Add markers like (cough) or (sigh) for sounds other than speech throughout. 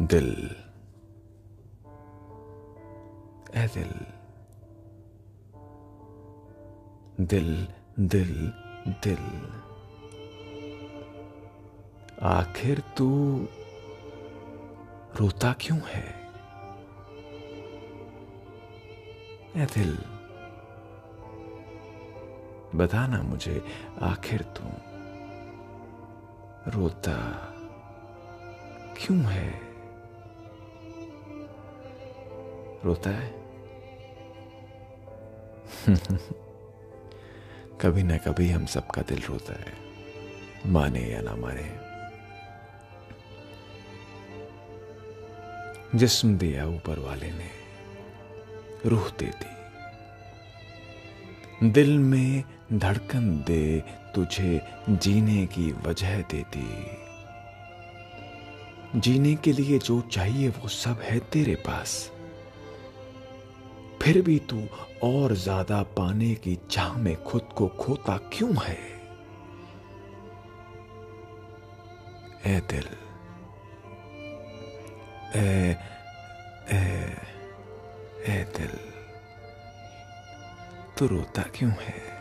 दिल। ए दिल। दिल दिल दिल। आखिर तू रोता क्यों है? ए दिल। बताना मुझे, आखिर तू रोता क्यों है? रोता है। (laughs) कभी ना कभी हम सबका दिल रोता है, माने या ना माने। जिस्म दिया ऊपर वाले ने, रूह दे दी। दिल में धड़कन दे, तुझे जीने की वजह देती जीने के लिए जो चाहिए वो सब है तेरे पास। फिर भी तू और ज़्यादा पाने की चाह में खुद को खोता क्यों है? ए दिल। ए ए ए दिल। तू रोता क्यों है?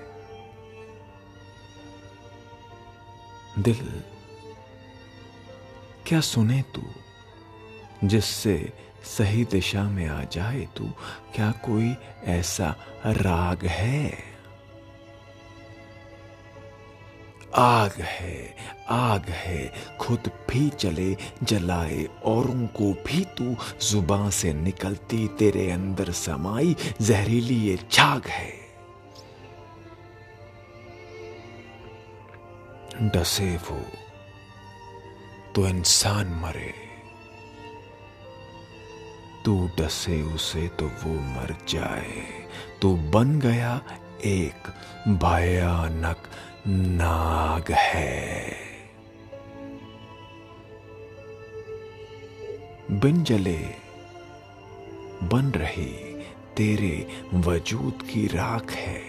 दिल, क्या सुने तू जिससे सही दिशा में आ जाए तू क्या कोई ऐसा राग है? आग है आग है, खुद भी चले, जलाए औरों को भी तू। ज़ुबान से निकलती तेरे अंदर समाई जहरीली ये झाग है। डसे वो तो इंसान मरे। तू डसे उसे तो वो मर जाए। तो बन गया एक भयानक नाग है। बिन जले बन रही तेरे वजूद की राख है।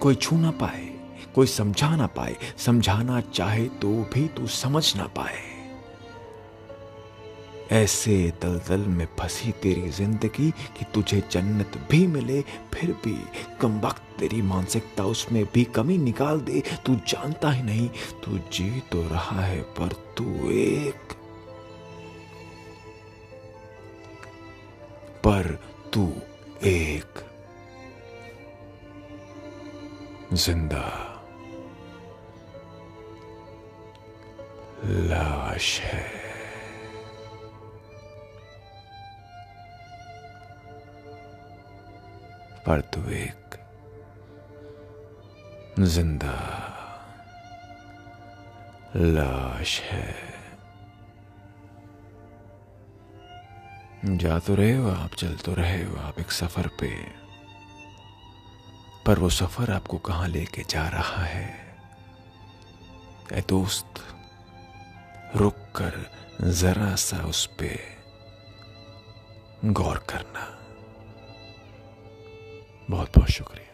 कोई छू ना पाए, कोई समझा ना पाए, समझाना चाहे तो भी तू समझ ना पाए। ऐसे दलदल में फंसी तेरी ज़िंदगी कि तुझे जन्नत भी मिले, फिर भी। कम वक्त तेरी मानसिकता उसमें भी कमी निकाल दे। तू जानता ही नहीं, तू जी तो रहा है पर तू एक। पर तू एक। ज़िंदा। लाश है। पर तू एक ज़िंदा लाश है। जा तो रहे हो आप, चल तो रहे हो आप एक सफ़र पे। पर वो सफ़र आपको कहाँ लेके जा रहा है? ए दोस्त, रुक कर जरा सा उस पे गौर करना। बहुत बहुत शुक्रिया।